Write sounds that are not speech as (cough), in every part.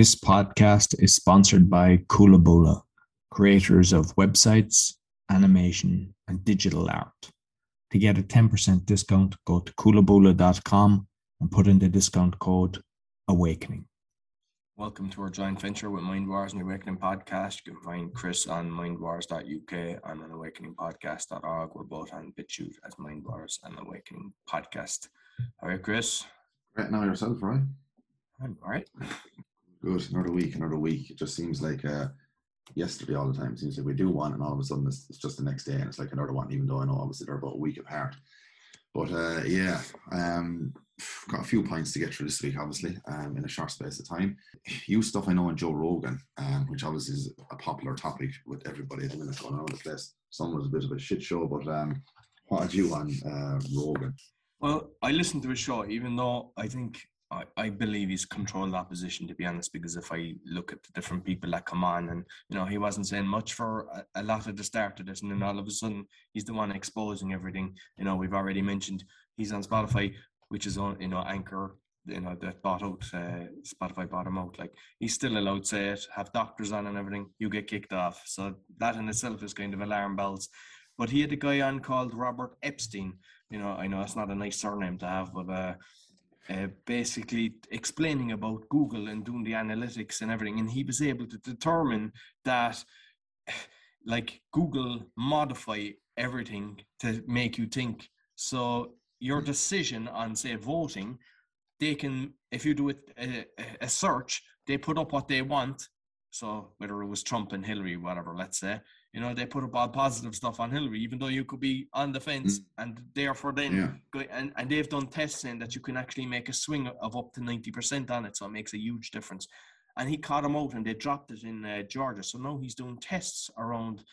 This podcast is sponsored by Coolaboola, creators of websites, animation, and digital art. To get a 10% discount, go to coolaboola.com and put in the discount code AWAKENING. Welcome to our joint venture with Mind Wars and the Awakening Podcast. You can find Chris on mindwars.uk and on awakeningpodcast.org. We're both on BitChute as Mind Wars and Awakening Podcast. All right, Chris. Right now yourself, right? I'm all right. Good. Another week, another week. It just seems like uh, yesterday all the time. It seems like we do one, and all of a sudden it's, it's just the next day, and it's like another one. Even though I know obviously they're about a week apart. But uh, yeah, um, got a few points to get through this week, obviously, um, in a short space of time. You stuff I know on Joe Rogan, um, which obviously is a popular topic with everybody at the minute going on the place. Some was a bit of a shit show, but um, what had you on uh, Rogan? Well, I listened to his show, even though I think I, I believe he's controlled that position to be honest because if I look at the different people that come on and you know he wasn't saying much for a, a, lot of the start of this and then all of a sudden he's the one exposing everything. You know we've already mentioned he's on Spotify which is on you know anchor you know that bought out uh, Spotify bought him out. Like he's still allowed to say it have doctors on and everything you get kicked off. So that in itself is kind of alarm bells. But he had a guy on called Robert Epstein. You know I know it's not a nice surname to have but uh uh, basically explaining about Google and doing the analytics and everything. And he was able to determine that, (sighs) like, Google modify everything to make you think. So your decision on, say, voting, they can, if you do it a, a search, they put up what they want. So whether it was Trump and Hillary, whatever, let's say, you know, they put up all positive stuff on Hillary, even though you could be on the fence, mm. and therefore then, yeah. go, and and they've done tests saying that you can actually make a swing of up to ninety percent on it, so it makes a huge difference. And he caught him out, and they dropped it in uh, Georgia. So now he's doing tests around.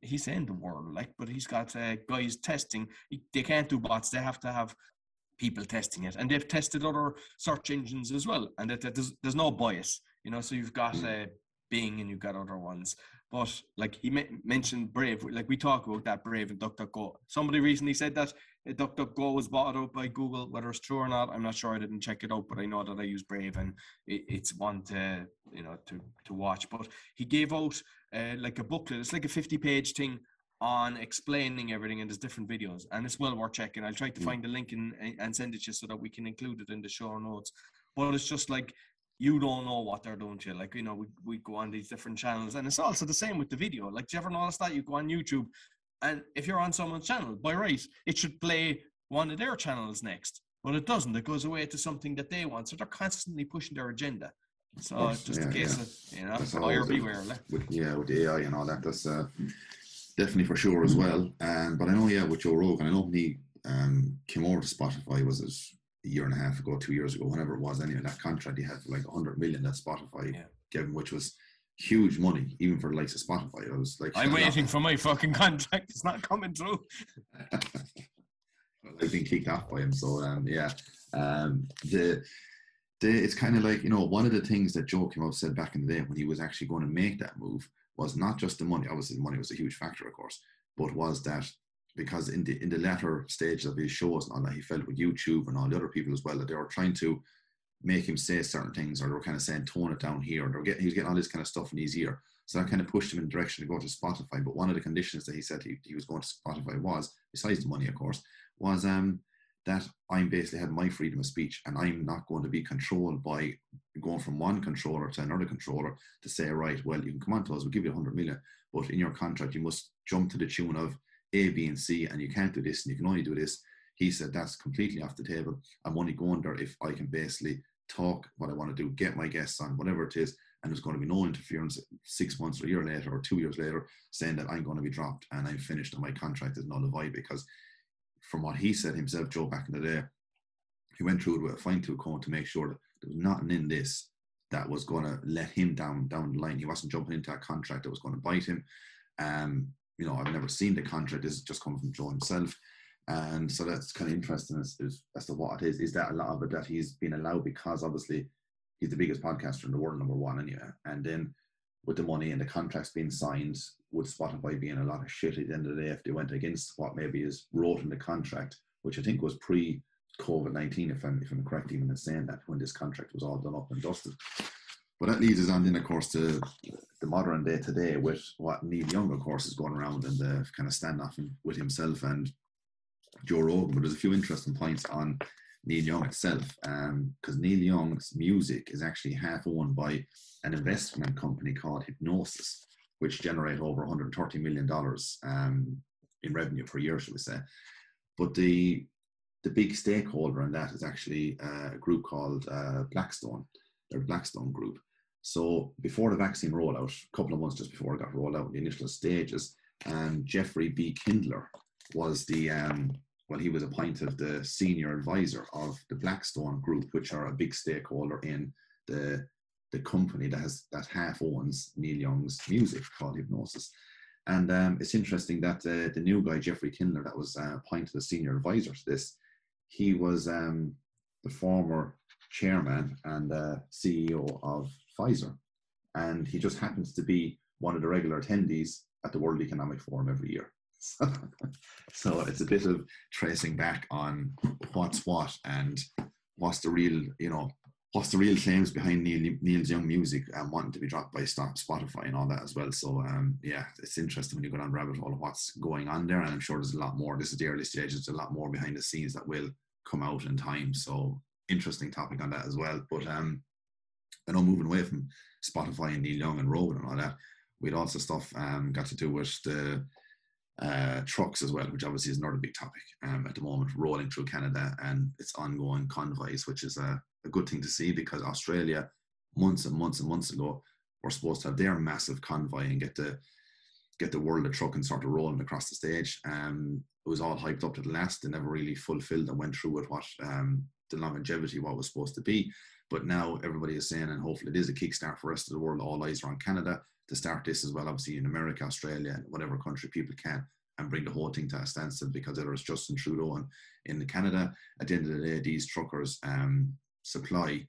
He's in the world, like, but he's got uh, guys testing. He, they can't do bots; they have to have people testing it, and they've tested other search engines as well, and that, that there's, there's no bias, you know. So you've got mm. uh, Bing, and you've got other ones. But like he mentioned Brave, like we talk about that Brave and DuckDuckGo. Somebody recently said that DuckDuckGo was bought out by Google. Whether it's true or not, I'm not sure. I didn't check it out, but I know that I use Brave and it's one to you know to to watch. But he gave out uh, like a booklet. It's like a 50 page thing on explaining everything and there's different videos and it's well worth checking. I'll try to mm. find the link and, and send it you so that we can include it in the show notes. But it's just like you don't know what they're doing to you. Like, you know, we, we go on these different channels and it's also the same with the video. Like, do you ever notice that? You go on YouTube and if you're on someone's channel, by right, it should play one of their channels next. But it doesn't. It goes away to something that they want. So they're constantly pushing their agenda. So course, just yeah, a case yeah. of, you know, that's buyer beware. With, yeah, with the AI and all that, that's uh, definitely for sure as well. Um, but I know, yeah, with Joe Rogan, I know when he um, came over to Spotify, was it a year and a half ago, two years ago, whenever it was, anyway, that contract he had for like 100 million that Spotify yeah. gave him, which was huge money, even for the likes of Spotify. I was like, I'm waiting for my fucking contract. It's not coming through. (laughs) I've been kicked off by him. So, um, yeah. Um, the, the, it's kind of like, you know, one of the things that Joe came out said back in the day when he was actually going to make that move was not just the money. Obviously, the money was a huge factor, of course, but was that because in the in the latter stage of his shows and all that, he felt with YouTube and all the other people as well that they were trying to make him say certain things, or they were kind of saying tone it down here, or they were getting he was getting all this kind of stuff in his ear. So that kind of pushed him in the direction to go to Spotify. But one of the conditions that he said he, he was going to Spotify was, besides the money, of course, was um that I'm basically had my freedom of speech and I'm not going to be controlled by going from one controller to another controller to say, right, well, you can come on to us, we'll give you 100 million, but in your contract, you must jump to the tune of a, B, and C, and you can't do this, and you can only do this. He said that's completely off the table. I'm only going there if I can basically talk what I want to do, get my guests on, whatever it is, and there's going to be no interference six months or a year later or two years later saying that I'm going to be dropped and I'm finished and my contract is null and void because from what he said himself, Joe, back in the day, he went through it with a fine tooth comb to make sure that there was nothing in this that was going to let him down down the line. He wasn't jumping into a contract that was going to bite him. Um, you know, I've never seen the contract. This is just coming from Joe himself. And so that's kind of interesting as, as, to what it is. Is that a lot of it that he's been allowed because obviously he's the biggest podcaster in the world, number one, anyway. And then with the money and the contracts being signed, would Spotify being a lot of shit at the end of the day, if they went against what maybe is wrote in the contract, which I think was pre COVID 19, if I'm, if I'm correct even in saying that, when this contract was all done up and dusted. But that leads us on then, of course, to the modern day today with what Neil Young, of course, is going around and the kind of standoff with himself and Joe Rogan. But there's a few interesting points on Neil Young itself, because um, Neil Young's music is actually half owned by an investment company called Hipgnosis, which generate over 130 million dollars um, in revenue per year, should we say? But the the big stakeholder in that is actually a group called uh, Blackstone. They're Blackstone Group. So before the vaccine rollout, a couple of months just before it got rolled out, in the initial stages, um, Jeffrey B. Kindler was the um, well, he was appointed the senior advisor of the Blackstone Group, which are a big stakeholder in the the company that has that half owns Neil Young's music called Hipgnosis. And um, it's interesting that uh, the new guy, Jeffrey Kindler, that was uh, appointed as senior advisor to this, he was um, the former chairman and uh, CEO of Pfizer. And he just happens to be one of the regular attendees at the World Economic Forum every year. (laughs) So, it's a bit of tracing back on what's what and what's the real, you know, what's the real claims behind Neil, Neil's young music and wanting to be dropped by Spotify and all that as well. So um, yeah, it's interesting when you go down rabbit hole of what's going on there, and I'm sure there's a lot more. This is the early stages. There's a lot more behind the scenes that will come out in time. So interesting topic on that as well. But um, I know moving away from Spotify and Neil Young and Rogan and all that, we'd also stuff um, got to do with the uh, trucks as well, which obviously is another big topic um, at the moment, rolling through Canada and its ongoing convoys, which is a, a good thing to see because Australia, months and months and months ago, were supposed to have their massive convoy and get the get the world of trucking sort of rolling across the stage. Um, it was all hyped up to the last. They never really fulfilled and went through with what um, the longevity what was supposed to be. But now everybody is saying, and hopefully it is a kickstart for the rest of the world. All eyes are on Canada to start this as well. Obviously in America, Australia, and whatever country people can, and bring the whole thing to a standstill because there's Justin Trudeau and in Canada. At the end of the day, these truckers um, supply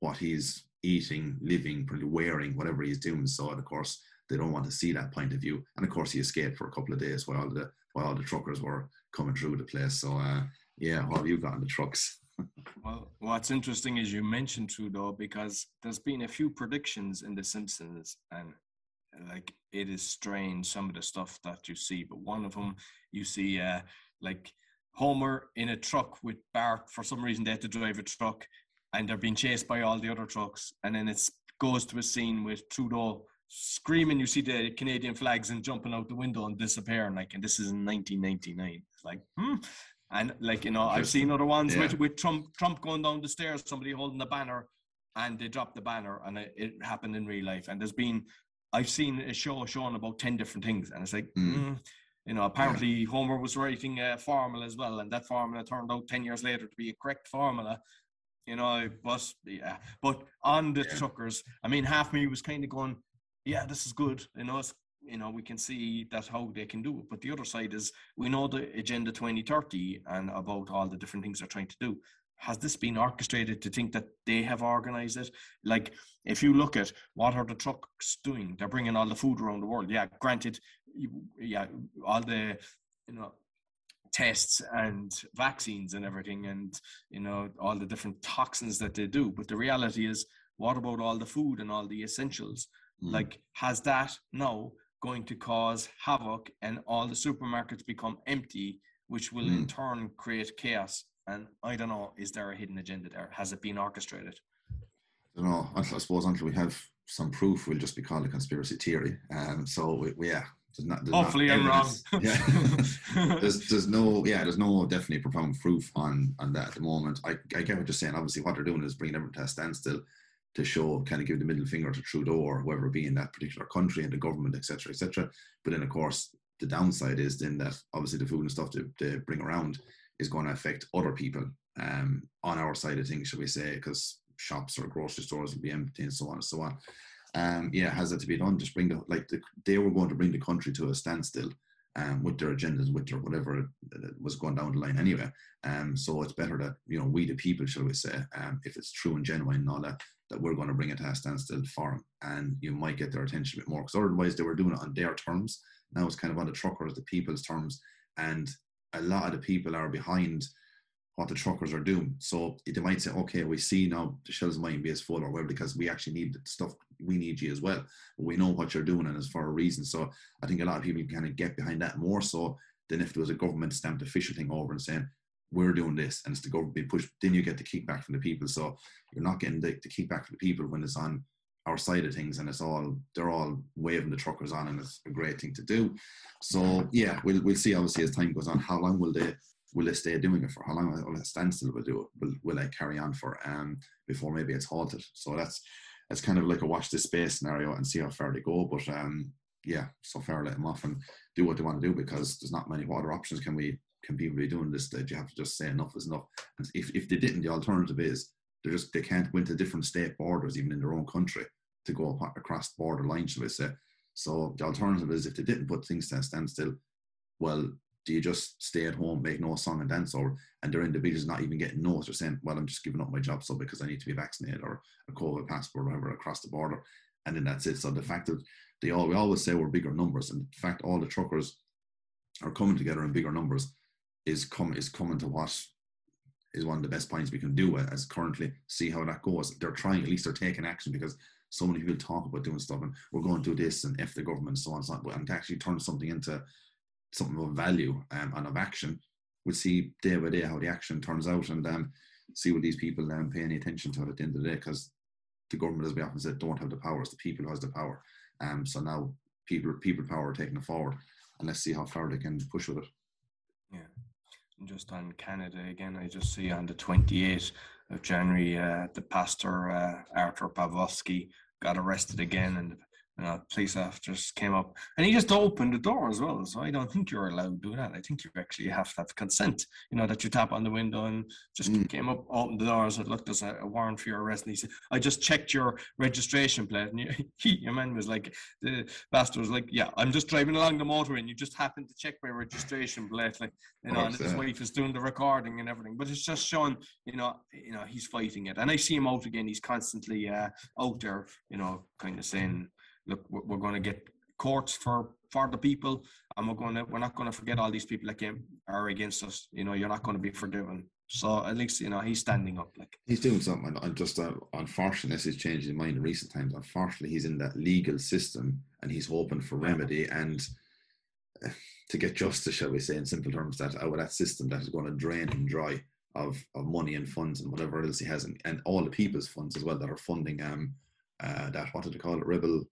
what he's eating, living, probably wearing, whatever he's doing. So, of course, they don't want to see that point of view. And of course, he escaped for a couple of days while the while all the truckers were coming through the place. So, uh, yeah, what have you got on the trucks? Well, what's interesting is you mentioned Trudeau because there's been a few predictions in The Simpsons, and like it is strange some of the stuff that you see. But one of them, you see, uh, like Homer in a truck with Bart. For some reason, they had to drive a truck, and they're being chased by all the other trucks. And then it goes to a scene with Trudeau screaming. You see the Canadian flags and jumping out the window and disappearing. Like, and this is in 1999. It's like, hmm. And like you know, I've seen other ones yeah. with, with Trump Trump going down the stairs, somebody holding the banner, and they dropped the banner, and it, it happened in real life. And there's been, I've seen a show showing about ten different things, and it's like, mm. Mm, you know, apparently yeah. Homer was writing a formula as well, and that formula turned out ten years later to be a correct formula. You know, but yeah, but on the yeah. truckers, I mean, half me was kind of going, yeah, this is good. You know, it's you know we can see that how they can do it. But the other side is we know the agenda 2030 and about all the different things they're trying to do. Has this been orchestrated to think that they have organized it? Like if you look at what are the trucks doing they're bringing all the food around the world. Yeah granted yeah all the you know tests and vaccines and everything and you know all the different toxins that they do. But the reality is what about all the food and all the essentials? Mm. like has that no going to cause havoc and all the supermarkets become empty, which will mm. in hmm. turn create chaos. And I don't know, is there a hidden agenda there? Has it been orchestrated? I don't know. I suppose until we have some proof, we'll just be called a conspiracy theory. Um, so we, we, yeah, there's not, there's Hopefully, I'm wrong. (laughs) yeah, (laughs) there's there's no yeah, there's no definitely profound proof on on that at the moment. I I get what you're saying. Obviously, what they're doing is bringing everything to a standstill to show, kind of give the middle finger to Trudeau or whoever it be in that particular country and the government, etc., etc. But then, of course, the downside is then that obviously the food and stuff to, to bring around is going to affect other people um, on our side of things, shall we say, because shops or grocery stores will be empty and so on and so on. Um, yeah, has that to be done? Just bring the like the, they were going to bring the country to a standstill um, with their agendas, with their whatever was going down the line anyway. Um, so it's better that you know we the people, shall we say, um, if it's true and genuine and all that, that we're going to bring it to a standstill for them, and you might get their attention a bit more because otherwise they were doing it on their terms. Now it's kind of on the truckers, the people's terms, and a lot of the people are behind what the truckers are doing. So they might say, okay, we see now the shelves might be as full or whatever because we actually need the stuff. We need you as well. We know what you're doing and it's for a reason. So I think a lot of people kind of get behind that more so than if there was a government stamped official thing over and saying, we're doing this and it's the government being pushed. Then you get the kickback from the people. So you're not getting the, the kickback from the people when it's on our side of things and it's all they're all waving the truckers on and it's a great thing to do. So yeah, we'll we'll see obviously as time goes on how long will they will they stay doing it for? How long will it standstill will do it? Will will they carry on for um before maybe it's halted? So that's it's kind of like a watch this space scenario and see how far they go. But um yeah, so far let them off and do what they want to do because there's not many other options can we can people be doing this stage. You have to just say enough is enough. And if if they didn't, the alternative is they just they can't go into different state borders even in their own country to go across the border lines, shall we say. So the alternative is if they didn't put things to a standstill, well, do you just stay at home, make no song and dance or and their individuals not even getting notes? They're saying, well, I'm just giving up my job so because I need to be vaccinated or a COVID passport or whatever across the border. And then that's it. So the fact that they all, we always say we're bigger numbers, and the fact all the truckers are coming together in bigger numbers is come is coming to what is one of the best points we can do as currently see how that goes. They're trying, at least they're taking action because so many people talk about doing stuff and we're going to do this and if the government so on and so on. But and to actually turn something into something of value um, and of action, we'll see day by day how the action turns out and um, see what these people um, pay any attention to it at the end of the day because the government, as we often said, don't have the power. It's the people who has the power. Um, so now people, people power are taking it forward and let's see how far they can push with it. Yeah. And just on Canada again, I just see on the 28th of January, uh, the pastor uh, Artur Pawlowski got arrested again, and you know, police officers came up and he just opened the door as well. So I don't think you're allowed to do that. I think you actually have to have consent, you know, that you tap on the window and just mm. came up, opened the door and said, Look, there's a, warrant for your arrest. And he said, I just checked your registration plate. And (laughs) he, your man was like, The pastor was like, Yeah, I'm just driving along the motorway and you just happened to check my registration plate. Like, you know, and his wife is doing the recording and everything. But it's just showing, you know, you know, he's fighting it. And I see him out again. He's constantly uh, out there, you know, kind of saying, look, we're going to get courts for for the people, and we're going to we're not going to forget all these people that came are against us. You know, you're not going to be forgiven. So at least you know he's standing up. Like he's doing something. And just uh, unfortunately, this has changed his mind in recent times. Unfortunately, he's in that legal system, and he's hoping for remedy and uh, to get justice, shall we say, in simple terms, that out of that system that is going to drain him dry of of money and funds and whatever else he has, and, and all the people's funds as well that are funding um uh, that what did they call it rebel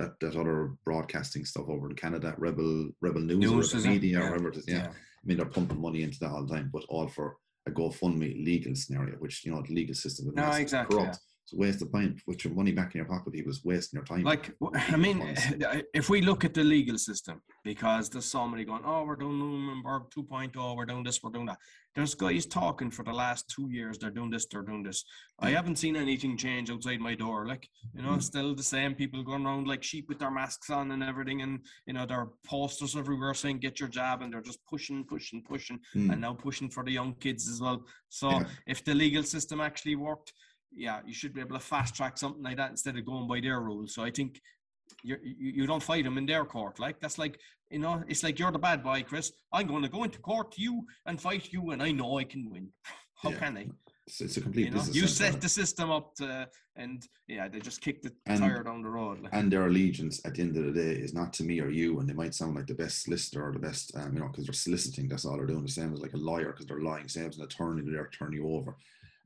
that that other broadcasting stuff over in Canada, Rebel Rebel News, News or Rebel Media, yeah. or whatever it is. Yeah. yeah. I mean they're pumping money into that all the time, but all for a GoFundMe legal scenario, which you know the legal system is no, exactly, corrupt. A waste of time. Put your money back in your pocket, He was wasting your time. Like, I mean, eh, eh, if we look at the legal system, because there's so many going, oh, we're doing Nuremberg 2.0, we're doing this, we're doing that. There's guys talking for the last two years, they're doing this, they're doing this. I haven't seen anything change outside my door. Like, you know, it's mm. still the same people going around like sheep with their masks on and everything. And, you know, there are posters everywhere saying, get your job. And they're just pushing, pushing, pushing, mm. and now pushing for the young kids as well. So yeah. if the legal system actually worked, yeah, you should be able to fast track something like that instead of going by their rules. So I think you you don't fight them in their court. Like that's like you know, it's like you're the bad boy, Chris. I'm going to go into court to you and fight you, and I know I can win. (laughs) How yeah. can I? It's, it's, a complete you know, You set the system up to, and yeah, they just kick the and, tire down the road. Like. And their allegiance at the end of the day is not to me or you, and they might sound like the best solicitor or the best, um, you know, because they're soliciting. That's all they're doing. The same as like a lawyer, because they're lying. Same as an attorney, they're turning you over.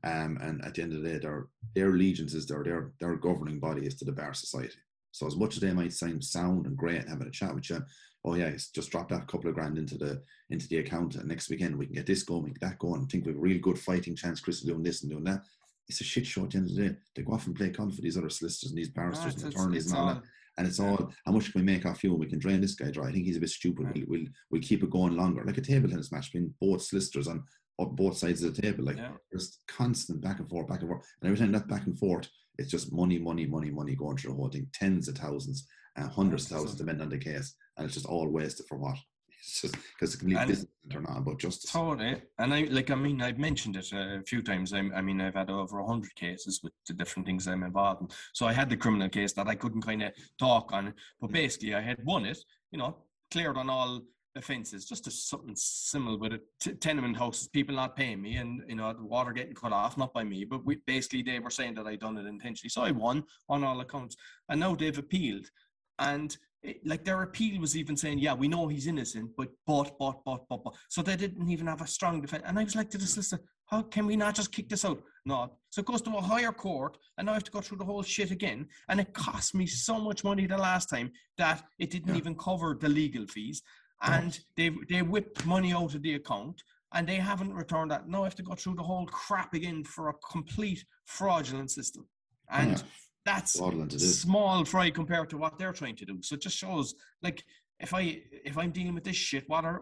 Um, and at the end of the day, their their allegiance is their their their governing body is to the bar society. So as much as they might sound sound and great and having a chat with you, oh yeah, just drop that couple of grand into the into the account, and next weekend we can get this going, we get that going. I think we have a real good fighting chance. Chris is doing this and doing that. It's a shit show at the end of the day. They go off and play con for these other solicitors and these barristers and attorneys and all, that. And it's all how much can we make off you? We can drain this guy dry. I think he's a bit stupid. We'll, we'll, we'll keep it going longer, like a table tennis match between both solicitors on up both sides of the table. Like yeah. just constant back and forth, back and forth. And every time that back and forth, it's just money, money, money, money going through the whole thing. Tens of thousands, uh, hundreds of thousands, depending on the case. And it's just all wasted for what? (laughs) It's just because a complete and business or not about justice. Totally. And I like I mean I've mentioned it a few times. I, I mean I've had over hundred cases with the different things I'm involved in. So I had the criminal case that I couldn't kind of talk on. But mm. basically I had won it, you know, cleared on all offences, just to something similar but. T- tenement houses, people not paying me, and you know the water getting cut off, not by me, but we, basically they were saying that I'd done it intentionally. So I won on all accounts, and now they've appealed, and it, like their appeal was even saying, yeah, we know he's innocent, but but but but but but. So they didn't even have a strong defense, and I was like to the solicitor, how can we not just kick this out? No. So it goes to a higher court, and now I have to go through the whole shit again. And it cost me so much money the last time that it didn't yeah. even cover the legal fees. And they they whipped money out of the account and they haven't returned that. Now I have to go through the whole crap again for a complete fraudulent system. And yeah. that's small fry compared to what they're trying to do. So it just shows like if I if I'm dealing with this shit, what are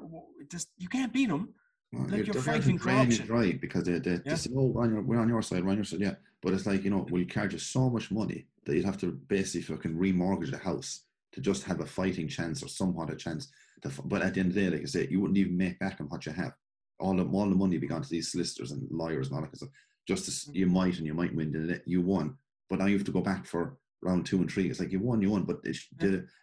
just you can't beat them. Well, like you're, you're fighting corruption. right because they, they, yeah. they say, oh, on your, we're on your side, we're on your side, yeah. But it's like, you know, we'll charge you so much money that you'd have to basically fucking remortgage the house to just have a fighting chance or somewhat a chance. To, but at the end of the day, like I say, you wouldn't even make back on what you have. All the, all the money be gone to these solicitors and lawyers and all that stuff. Just as mm. you might and you might win, and you won. But now you have to go back for round two and three. It's like you won, you won, but it's,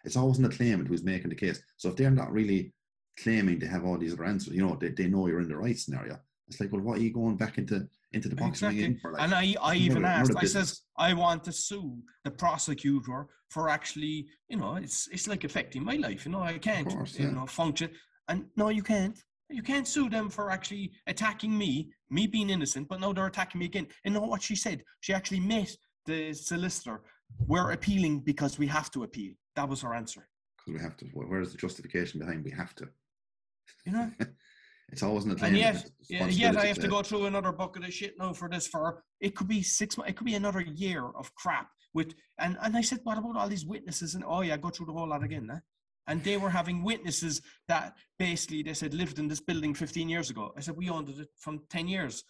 it's always in the claimant who's making the case. So if they're not really claiming to have all these other answers. You know, they, they know you're in the right scenario. It's like, well, what are you going back into into the box exactly. again for? Like, and I, I even asked, I says, I want to sue the prosecutor for actually, you know, it's it's like affecting my life. You know, I can't, course, you yeah. know, function. And no, you can't. You can't sue them for actually attacking me, me being innocent, but now they're attacking me again. And know what she said? She actually met the solicitor. We're appealing because we have to appeal. That was her answer. Because we have to. Where's the justification behind we have to? You know? (laughs) it's always an And yet, yet I have to go through another bucket of shit now for this. For it could be six months, it could be another year of crap. With and and I said, what about all these witnesses? And oh yeah, go through the whole lot again. Eh? And they were having witnesses that basically they said lived in this building 15 years ago. I said we owned it from 10 years.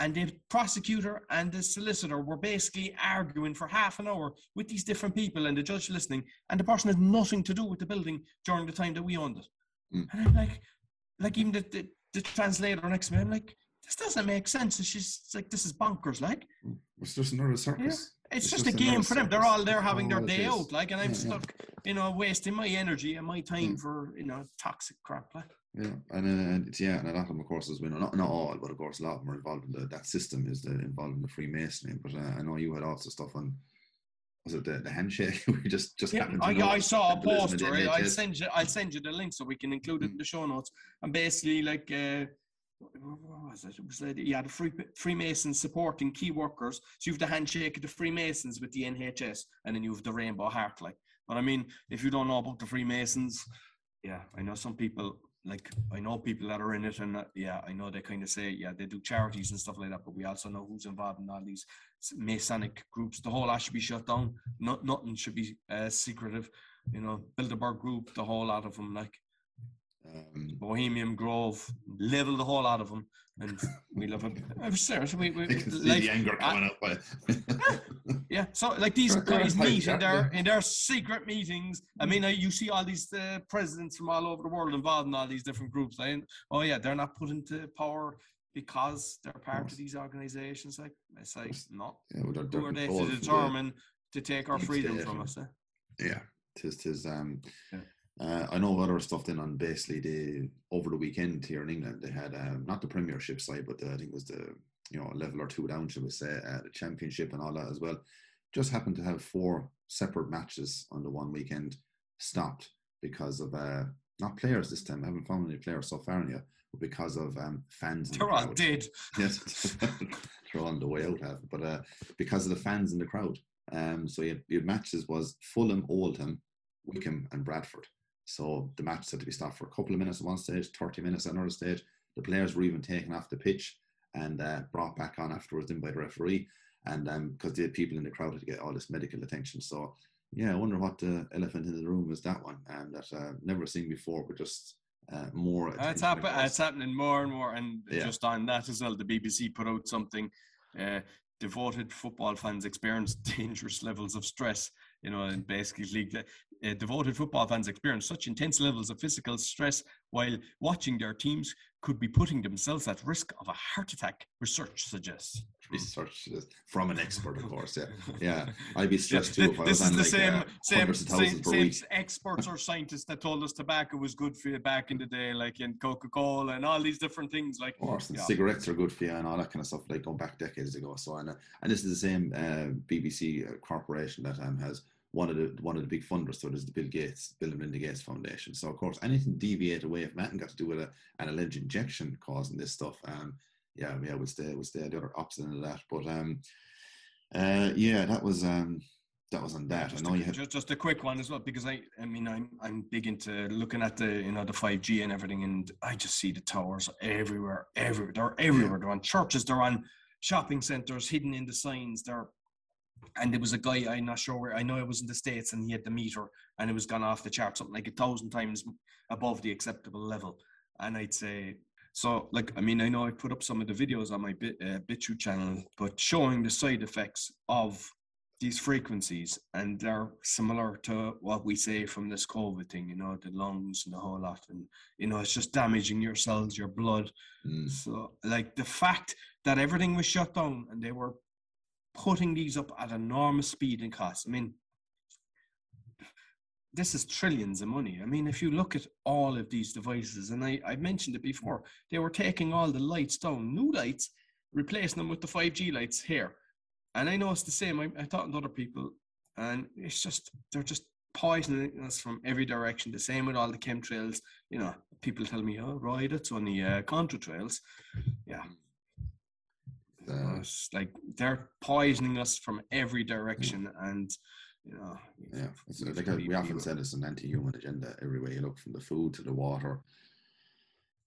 And the prosecutor and the solicitor were basically arguing for half an hour with these different people and the judge listening. And the person had nothing to do with the building during the time that we owned it. Mm. And I'm like, like even the, the, the, translator next to me, I'm like, this doesn't make sense. And she's like, this is bonkers, like. It's just another circus. Yeah. It's, it's, just, just a game for them. They're all there having their day out, like, and I'm yeah, stuck, yeah. you know, wasting my energy and my time mm. for, you know, toxic crap, like. Yeah, and uh, it's yeah, and a lot of them, of course, as we know, not not all, but of course, a lot of them are involved in the, that system is the, involved in the Freemasonry. But uh, I know you had also stuff on was it the, the handshake? (laughs) we just just yeah, I, I saw a poster. Right? I'll send you I'll send you the link so we can include it in the show notes. And basically, like, uh, what was it? It was like, yeah, the Free, Freemasons supporting key workers. So you have the handshake of the Freemasons with the NHS, and then you have the Rainbow Heart. Like, but I mean, if you don't know about the Freemasons, yeah, I know some people like I know people that are in it, and uh, yeah, I know they kind of say yeah they do charities and stuff like that, but we also know who's involved in all these Masonic groups. The whole lot should be shut down. Not nothing should be uh, secretive. You know, Bilderberg Group, the whole lot of them, like um, Bohemian Grove, level the whole lot of them, and we love it. (laughs) I'm serious. We, we like, the anger coming up. yeah, yeah. So like these guys meet in their in their secret meetings. I mean, uh, you see all these uh, presidents from all over the world involved in all these different groups. And oh yeah, they're not put into power because they're part of these organizations. Like it's like not yeah, well, who are they to determine the, to take our freedom from us? Eh? Yeah, tis tis um. Yeah. Uh, I know other stuff then on basically the over the weekend here in England they had um, not the Premiership side but the, I think it was the you know level or two down should we say uh, the Championship and all that as well. Just happened to have four separate matches on the one weekend stopped because of uh, not players this time. I haven't found any players so far in yet, but because of um, fans. They're all dead. (laughs) Yes, (laughs) they're on the way out. Have but uh, because of the fans in the crowd. Um, so your, your matches was Fulham, Oldham, Wycombe, and Bradford. So the match had to be stopped for a couple of minutes at one stage, 30 minutes at another stage. The players were even taken off the pitch and uh, brought back on afterwards in by the referee. And because um, the people in the crowd had to get all this medical attention. So, yeah, I wonder what the elephant in the room is that one. And that I've never seen before, but just uh, more. It's, happen- it's happening more and more. And yeah. just on that as well, the BBC put out something. Uh, devoted football fans experience (laughs) dangerous levels of stress you know, and basically uh, devoted football fans experience such intense levels of physical stress while watching their teams could be putting themselves at risk of a heart attack, research suggests. research from an expert, of course. Yeah, (laughs) yeah. I'd be stressed too if I this was is on the like same, uh, same, hundreds of thousands same, same experts or scientists that told us tobacco was good for you back in the day, like in Coca Cola and all these different things. Like, Of course, and Yeah. cigarettes are good for you and all that kind of stuff, like going back decades ago. So, and, uh, and this is the same uh, BBC uh, corporation that um, has one of the one of the big funders to it is the Bill Gates, Bill and Melinda Gates Foundation. So, of course, anything deviate away from that and got to do with a, an alleged injection causing this stuff, um, yeah, yeah, we'll stay, we'll stay the other opposite of that. But um, uh, yeah, that was um, that was on that. I know a, you had just, just a quick one as well because I I mean I'm I'm big into looking at the you know the five G and everything and I just see the towers everywhere everywhere they're everywhere they're on churches they're on shopping centers hidden in the signs they're and there was a guy I'm not sure where I know it was in the states and he had the meter and it was gone off the chart something like a thousand times above the acceptable level and I'd say so like I mean I know I put up some of the videos on my bit uh, BitChute channel but showing the side effects of these frequencies and they're similar to what we say from this COVID thing, you know, the lungs and the whole lot. And, you know, it's just damaging your cells, your blood. mm, So, like the fact that everything was shut down and they were putting these up at enormous speed and cost. I mean, this is trillions of money. I mean, if you look at all of these devices, and I, I mentioned it before, they were taking all the lights down, new lights, replacing them with the 5G lights here. And I know it's the same. I, I talked to other people, and it's just, they're just poisoning us from every direction. The same with all the chemtrails. You know, people tell me, oh, right, it's only uh, contratrails. Yeah. Uh, like they're poisoning us from every direction, and you know, Yeah, it's we like to I- be- we often said it's an anti-human agenda everywhere you look, from the food to the water,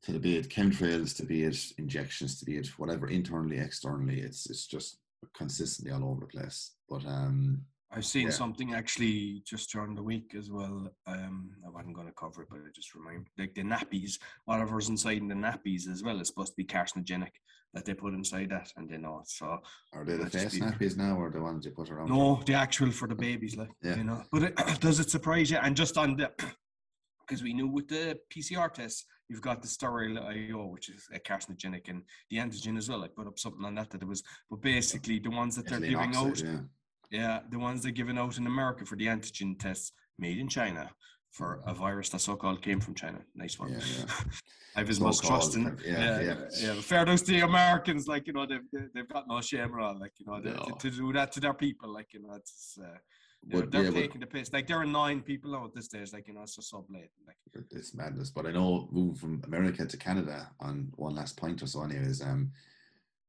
to the be it chemtrails, to be it injections, to be it whatever internally, externally. It's it's just consistently all over the place. But um, I've seen Yeah. something actually just during the week as well. Um, I wasn't going to cover it, but I just remind like the nappies, whatever's inside in the nappies as well is supposed to be carcinogenic that they put inside that, and they know it. So are they the face nappies now, or the ones you put around? no, the actual for the babies, like Yeah. you know. But it, (clears throat) does it surprise you? And just on the (clears throat) because we knew with the PCR test, you've got the sterile IO, which is a carcinogenic, and the antigen as well. I put up something on that that it was, but basically the ones that they're giving out, yeah. yeah, the ones they're giving out in America for the antigen tests made in China for a virus that so-called came from China. Nice one. Yeah, yeah. (laughs) I have as much So-called, trust in. Yeah, yeah, yeah, yeah. Fair to the Americans, like you know, they've they- they've got no shame at all. Like you know, they, No. to, to do that to their people, like you know, it's. Uh, they're, But they're yeah, but taking the piss. Like there are nine people at this stage. Like you know, it's just so blatant. Like it's madness. But I know moving from America to Canada on one last point or so, anyways. Um,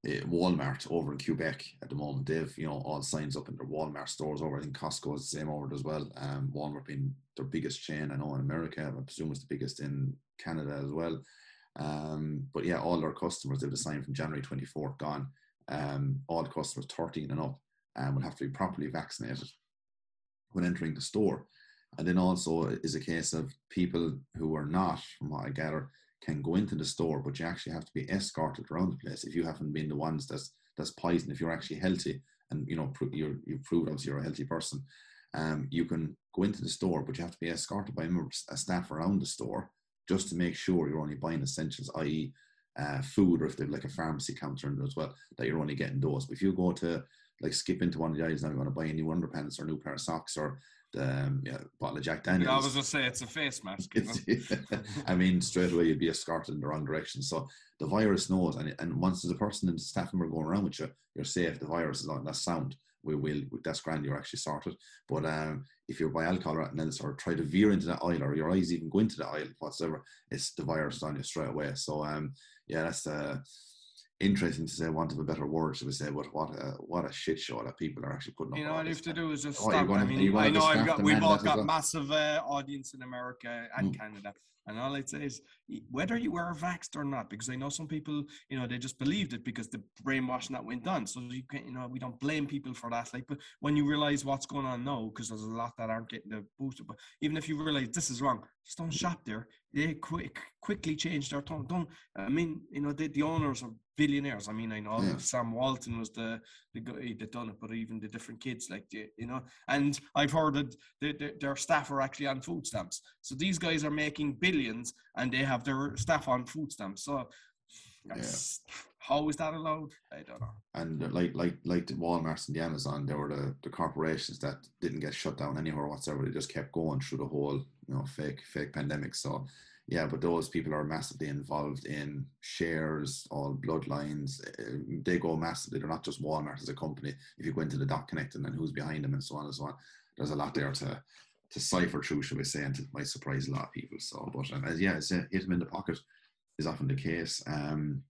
Walmart over in Quebec at the moment, they've you know all signs up in their Walmart stores over. I think Costco is the same over as well. Um, Walmart being their biggest chain, I know in America. I presume it's the biggest in Canada as well. Um, but yeah, all their customers they've the sign from January 24th gone. Um, all customers 13 and up um, will have to be properly vaccinated when entering the store. And then also is a case of people who are not, from what I gather, can go into the store, but you actually have to be escorted around the place if you haven't been the ones that's that's poison. If you're actually healthy and you know you're you've proved obviously you're a healthy person, um, you can go into the store, but you have to be escorted by a staff around the store just to make sure you're only buying essentials, i.e., uh, food, or if they've like a pharmacy counter in there as well, that you're only getting those. But if you go to like skip into one of the aisles now, you want to buy a new underpants or a new pair of socks or um, yeah, bottle of Jack Daniels. I was gonna say, it's a face mask. You know? (laughs) I mean, straight away you'd be escorted in the wrong direction. So the virus knows, and, and once there's a person in the staff member going around with you, you're safe. The virus is on. That's sound. We will. That's grand. You're actually sorted. But um, if you're by alcohol or anything else, or try to veer into that aisle, or your eyes even go into the aisle whatsoever, it's the virus is on you straight away. So um, yeah, that's uh, interesting to say. Want of a better word, should we say? But what a what a shit show that people are actually putting up. You know, all you have to do is just Oh, stop. I mean, I know I've got, we've all got well? massive uh, audience in America and Mm. Canada. And all I'd say is, whether you were vaxxed or not, because I know some people, you know, they just believed it because the brainwashing that went on. So you can, you know, we don't blame people for that. Like, but when you realize what's going on now, because there's a lot that aren't getting the booster, but even if you realize this is wrong, just don't shop there. They quick quickly change their tone. Don't. I mean, you know, the, the owners are billionaires. I mean, I know Yeah. Sam Walton was the the guy that done it, but even the different kids, like the, you know, and I've heard that the, the, their staff are actually on food stamps. So these guys are making billions, and they have their staff on food stamps. So that's how is that allowed? I don't know. And uh, like like like the Walmarts and the Amazon, they were the, the corporations that didn't get shut down anywhere whatsoever. They just kept going through the whole you know fake fake pandemic. So yeah, but those people are massively involved in shares, all bloodlines. uh, They go massively. They're not just Walmart as a company. If you go into the dot connecting and then who's behind them and so on and so on, there's a lot there to to cipher through, shall we say, and it might surprise a lot of people. So, but um, as yeah, as uh, hit them in the pocket is often the case. Um,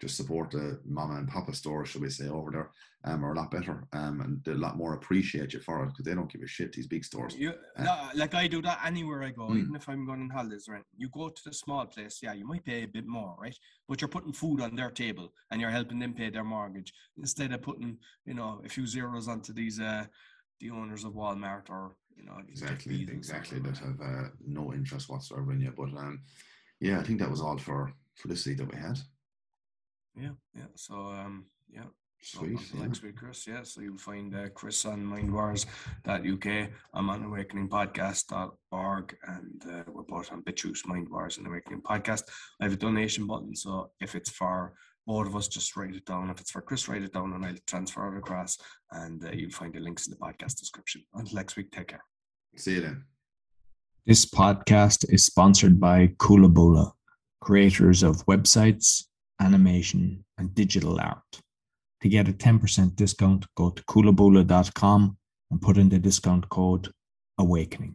just support the mama and papa store, shall we say, over there, um, are a lot better, um, and a lot more appreciate you for it because they don't give a shit. These big stores. You, Uh, no, like I do that anywhere I go, Mm. even if I'm going on holidays, right? You go to the small place, yeah, you might pay a bit more, right? But you're putting food on their table and you're helping them pay their mortgage instead of putting, you know, a few zeros onto these uh the owners of Walmart or you know exactly exactly that have uh, no interest whatsoever in you but um yeah i think that was all for for this week that we had Yeah, yeah. So um yeah. So sweet until yeah. next week, Chris. Yeah, so you'll find uh, Chris on mindwars.uk. I'm on awakeningpodcast.org and uh, we're both on BitChute, Mindwars, and Awakening Podcast. I have a donation button, so if it's for both of us, just write it down. If it's for Chris, write it down and I'll transfer it across. And uh, you'll find the links in the podcast description. Until next week, take care. see you then This podcast is sponsored by Coolaboola, creators of websites, animation, and digital art. To get a 10% discount, go to coolaboola.com and put in the discount code AWAKENING.